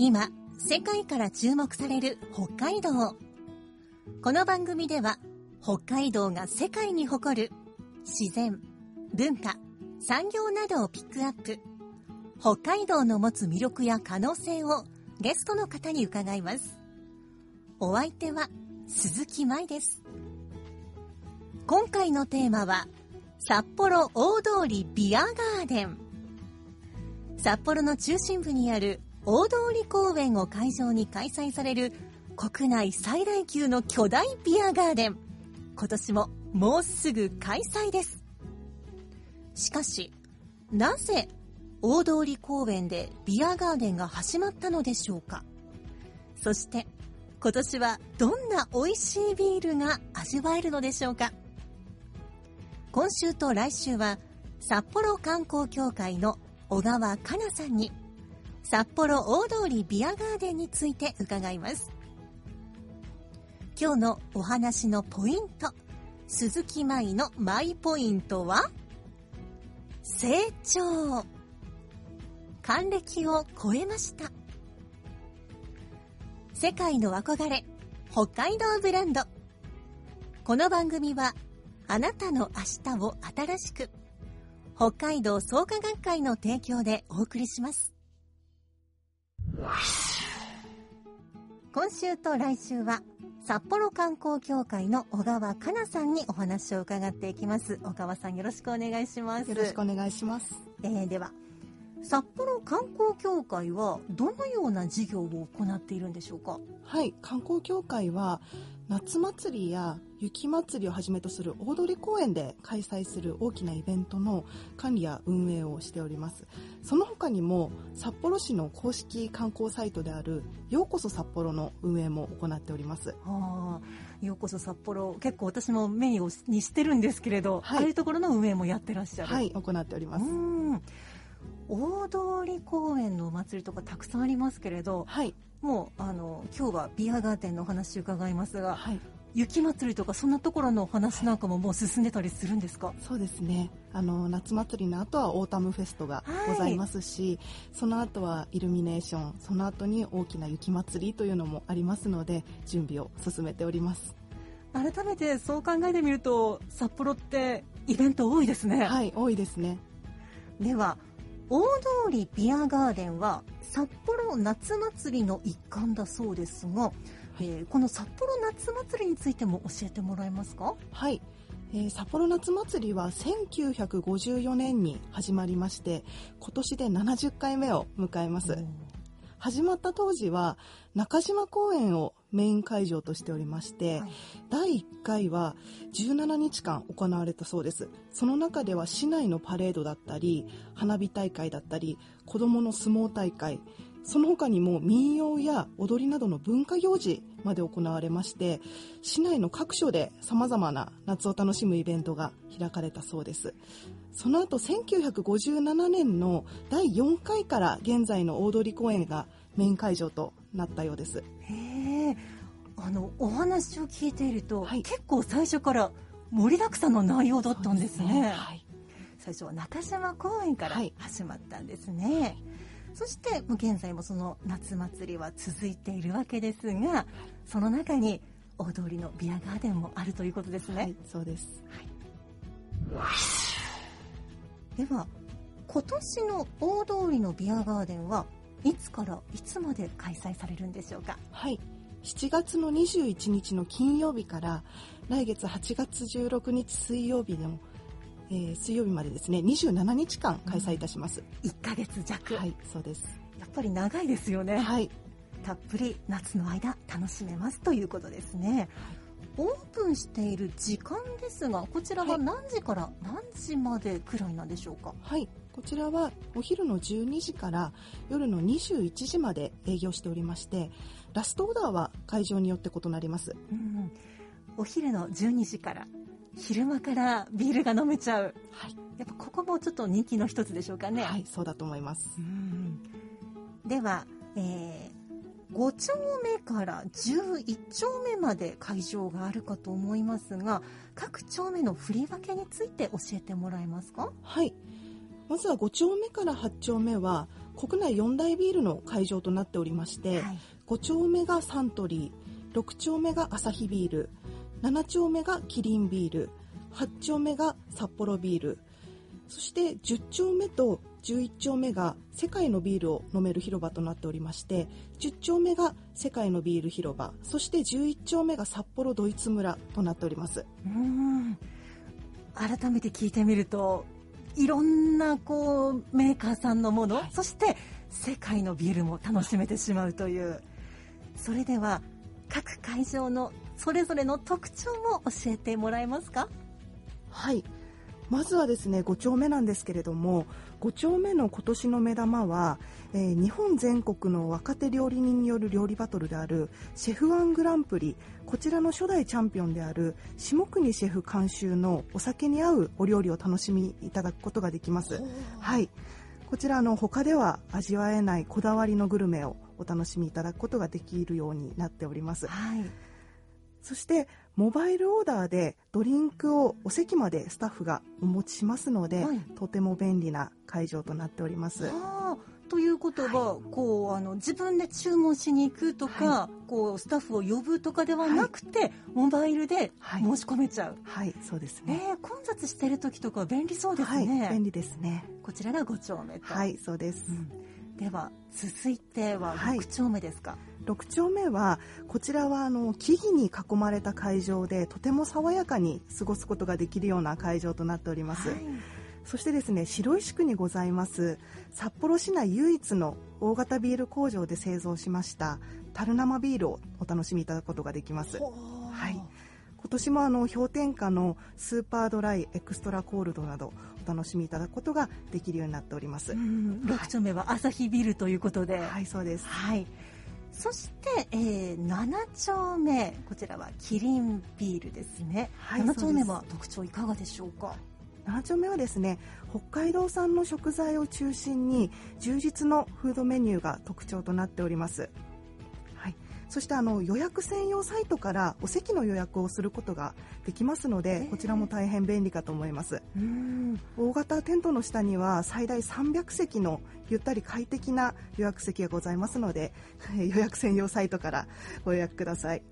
今、世界から注目される北海道。この番組では、北海道が世界に誇る自然、文化、産業などをピックアップ。北海道の持つ魅力や可能性をゲストの方に伺います。お相手は鈴木舞です。今回のテーマは、札幌大通りビアガーデン。札幌の中心部にある大通公園を会場に開催される国内最大級の巨大ビアガーデン。今年ももうすぐ開催です。しかし、なぜ大通公園でビアガーデンが始まったのでしょうか？そして、今年はどんな美味しいビールが味わえるのでしょうか？今週と来週は、札幌観光協会の小川かなさんに、札幌大通りビアガーデンについて伺います。今日のお話のポイント、鈴木舞のマイポイントは、成長。還暦を超えました。世界の憧れ、北海道ブランド。この番組は、あなたの明日を新しく、北海道創価学会の提供でお送りします。今週と来週は、札幌観光協会の小川かなさんにお話を伺っていきます。小川さんよろしくお願いします。よろしくお願いします。えーでは札幌観光協会はどのような事業を行っているんでしょうか？はい、観光協会は夏祭りや雪祭りをはじめとする大通公園で開催する大きなイベントの管理や運営をしております。その他にも札幌市の公式観光サイトであるようこそ札幌の運営も行っております。ああようこそ札幌結構私も目ににしてるんですけれど、はいああいうところの運営もやってらっしゃるはい、行っております。うん大通公園のお祭りとかたくさんありますけれどはい、もうあの今日はビアガーデンのお話伺いますがはい、雪祭りとかそんなところのお話なんかももう進んでたりするんですか、そうですね。あの夏祭りの後はオータムフェストがございますし、その後はイルミネーション、その後に大きな雪祭りというのもありますので、準備を進めております。改めてそう考えてみると札幌ってイベント多いですね、はい、多いですね。では大通ビアガーデンは札幌夏祭りの一環だそうですが、えーこの札幌夏祭りについても教えてもらえますか？はい。えー札幌夏祭りは1954年に始まりまして、今年で70回目を迎えます。始まった当時は中島公園をメイン会場としておりまして、はい第1回は17日間行われたそうですその中では市内のパレードだったり花火大会だったり子どもの相撲大会その他にも民謡や踊りなどの文化行事まで行われまして市内の各所でさまざまな夏を楽しむイベントが開かれたそうです。その後1957年の第4回から現在の大通公園がメイン会場となったようです。へえ。あのお話を聞いていると、はい。結構最初から盛りだくさんの内容だったんですね。はい。最初は中島公園からはい。始まったんですね、そしてもう現在もその夏祭りは続いているわけですがその中に大通りのビアガーデンもあるということですね、はい、そうです。では今年の大通りのビアガーデンはいつからいつまで開催されるんでしょうか？はい。7月の21日の金曜日から来月8月16日水曜日の、えー水曜日までですね、27日間開催いたします。1ヶ月弱、はい、そうです。やっぱり長いですよね、はい。たっぷり夏の間楽しめますということですね、オープンしている時間ですがこちらははい何時から何時までくらいなんでしょうか、はい。こちらはお昼の12時から夜の21時まで営業しておりましてラストオーダーは会場によって異なりますうんお昼の12時から昼間からビールが飲めちゃう。はい、やっぱここもちょっと人気の一つでしょうかね、はい、そうだと思います。うん。では、えー、5丁目から11丁目まで会場があるかと思いますが各丁目の振り分けについて教えてもらえますか？はい。まずは5丁目から8丁目は国内4大ビールの会場となっておりまして、はい。5丁目がサントリー6丁目がアサヒビール7丁目がキリンビール8丁目が札幌ビールそして10丁目と11丁目が世界のビールを飲める広場となっておりまして10丁目が世界のビール広場そして11丁目が札幌ドイツ村となっております。うん。改めて聞いてみるといろんなこうメーカーさんのもの、はい。そして世界のビールも楽しめてしまうという。それでは各会場のそれぞれの特徴も教えてもらえますか？はい。まずはですね5丁目なんですけれども5丁目の今年の目玉は、えー日本全国の若手料理人による料理バトルであるシェフワングランプリこちらの初代チャンピオンである下国シェフ監修のお酒に合うお料理を楽しみいただくことができます。はい。こちらあの他では味わえないこだわりのグルメをお楽しみいただくことができるようになっております。はい。そしてモバイルオーダーでドリンクをお席までスタッフがお持ちしますので、はい。とても便利な会場となっております。ということは、こうあの自分で注文しに行くとか、はこうスタッフを呼ぶとかではなくて、モバイルではい。申し込めちゃう、はい、そうですえね。ー混雑してる時とかは便利そうですはい、ね、便利ですね。こちらが5丁目と、はい、そうです。うんでは続いてははい6丁目ですか、6丁目はこちらはあの木々に囲まれた会場でとても爽やかに過ごすことができるような会場となっております。はいそしてですね白石区にございます札幌市内唯一の大型ビール工場で製造しました樽生ビールをお楽しみいただくことができます。はい今年もあの氷点下のスーパードライエクストラコールドなどお楽しみいただくことができるようになっております。うん6丁目は朝日ビルということで、はい、そうです。はい。そして、えー、7丁目、こちらはキリンビールですね。はい7丁目は特徴いかがでしょうか？7丁目はですね北海道産の食材を中心に充実のフードメニューが特徴となっております、はい、そしてあの予約専用サイトからお席の予約をすることができますので、えー。こちらも大変便利かと思います。うん。大型テントの下には最大300席のゆったり快適な予約席がございますので 予約専用サイトからご予約ください。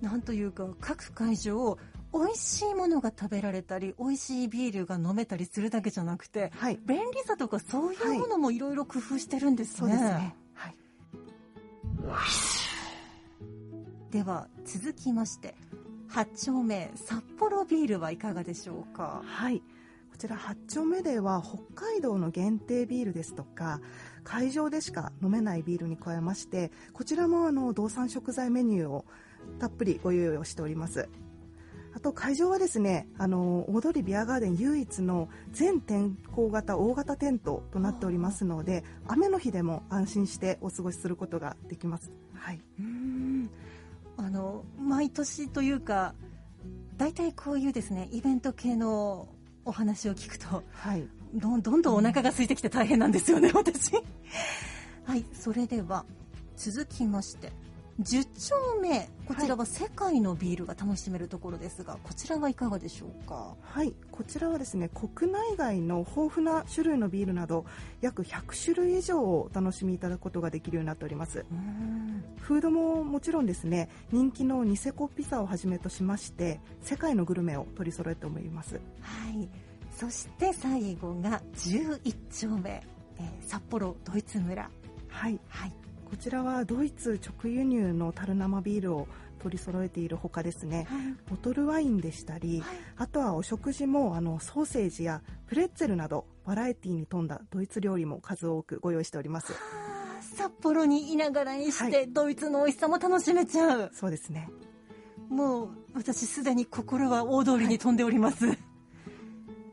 なんというか、各会場、美味しいものが食べられたり、美味しいビールが飲めたりするだけじゃなくて、はい。便利さとかそういうものもいろいろ工夫してるんですね。そうですね。はいでは、続きまして、8丁目、札幌ビールはいかがでしょうか？はい。こちら8丁目では北海道の限定ビールですとか会場でしか飲めないビールに加えましてこちらもあの道産食材メニューをたっぷりご用意をしておりますあと会場はですねあの大通ビアガーデン唯一の全天候型大型テントとなっておりますので雨の日でも安心してお過ごしすることができますはい、うーん毎年というか大体こういうですねイベント系のお話を聞くとはい、どんどんどんお腹が空いてきて大変なんですよね私。はいそれでは続きまして10丁目こちらは世界のビールが楽しめるところですが、こちらはいかがでしょうか？はい、こちらはですね国内外の豊富な種類のビールなど約100種類以上をお楽しみいただくことができるようになっております。フードももちろんですね人気のニセコピザをはじめとしまして世界のグルメを取り揃えております。はい。そして最後が11丁目、えー札幌ドイツ村。はい。はいこちらはドイツ直輸入の樽生ビールを取り揃えているほかですねはい。ボトルワインでしたりあとはお食事もあのソーセージやプレッツェルなどバラエティに富んだドイツ料理も数多くご用意しております。札幌にいながらにして、はドイツの美味しさも楽しめちゃう。そうですね。もう私すでに心は大通りに飛んでおります、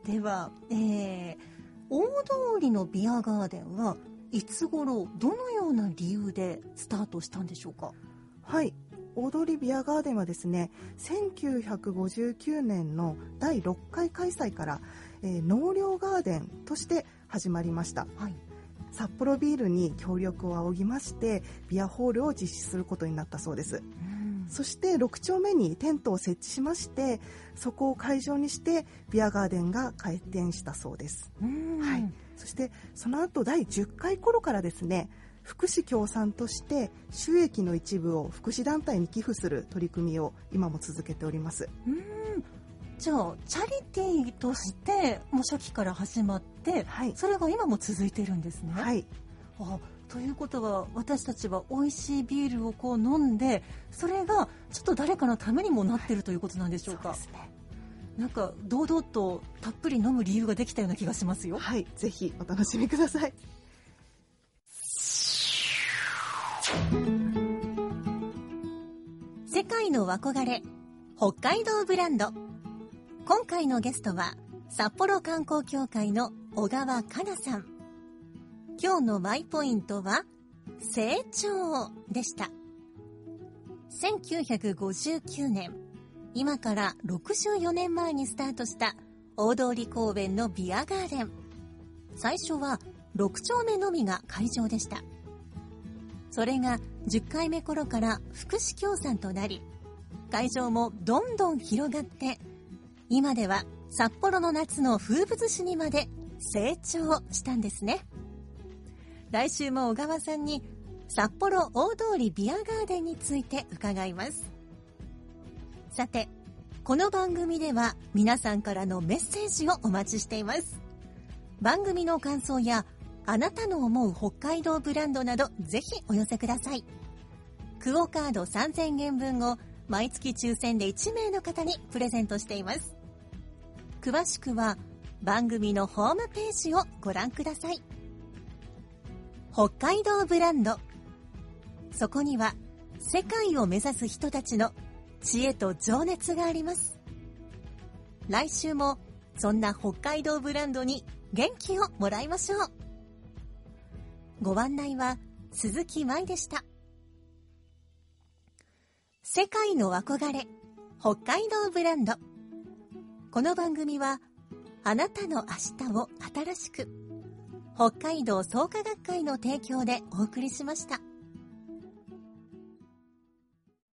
では、えー大通りのビアガーデンはいつ頃どのような理由でスタートしたんでしょうか？はい。大通りビアガーデンはですね1959年の第6回開催から、えー農業ガーデンとして始まりました。はい。札幌ビールに協力を仰ぎましてビアホールを実施することになったそうです。うんそして6丁目にテントを設置しましてそこを会場にしてビアガーデンが開店したそうです。うん。はい。そしてその後第10回頃からですね福祉協賛として収益の一部を福祉団体に寄付する取り組みを今も続けております。うん。じゃあチャリティーとしてもう初期から始まってはい。それが今も続いてるんですね。はい。あということは私たちは美味しいビールをこう飲んでそれがちょっと誰かのためにもなってるということなんでしょうか、そうですね。なんか堂々とたっぷり飲む理由ができたような気がしますよ。はいぜひお楽しみください。世界の憧れ北海道ブランド。今回のゲストは札幌観光協会の小川かなさん今日のマイポイントは成長でした。1959年。今から64年前にスタートした大通公園のビアガーデン。最初は6丁目のみが会場でした。それが10回目頃から福祉協賛となり会場もどんどん広がって今では札幌の夏の風物詩にまで成長したんですね。来週も小川さんに札幌大通りビアガーデンについて伺います。さてこの番組では皆さんからのメッセージをお待ちしています。番組の感想やあなたの思う北海道ブランドなどぜひお寄せください。クオカード3000円分を毎月抽選で1名の方にプレゼントしています。詳しくは番組のホームページをご覧ください。北海道ブランド。そこには世界を目指す人たちの知恵と情熱があります。来週もそんな北海道ブランドに元気をもらいましょう。ご案内は鈴木舞でした。世界の憧れ北海道ブランド。この番組はあなたの明日を新しく北海道創価学会の提供でお送りしました。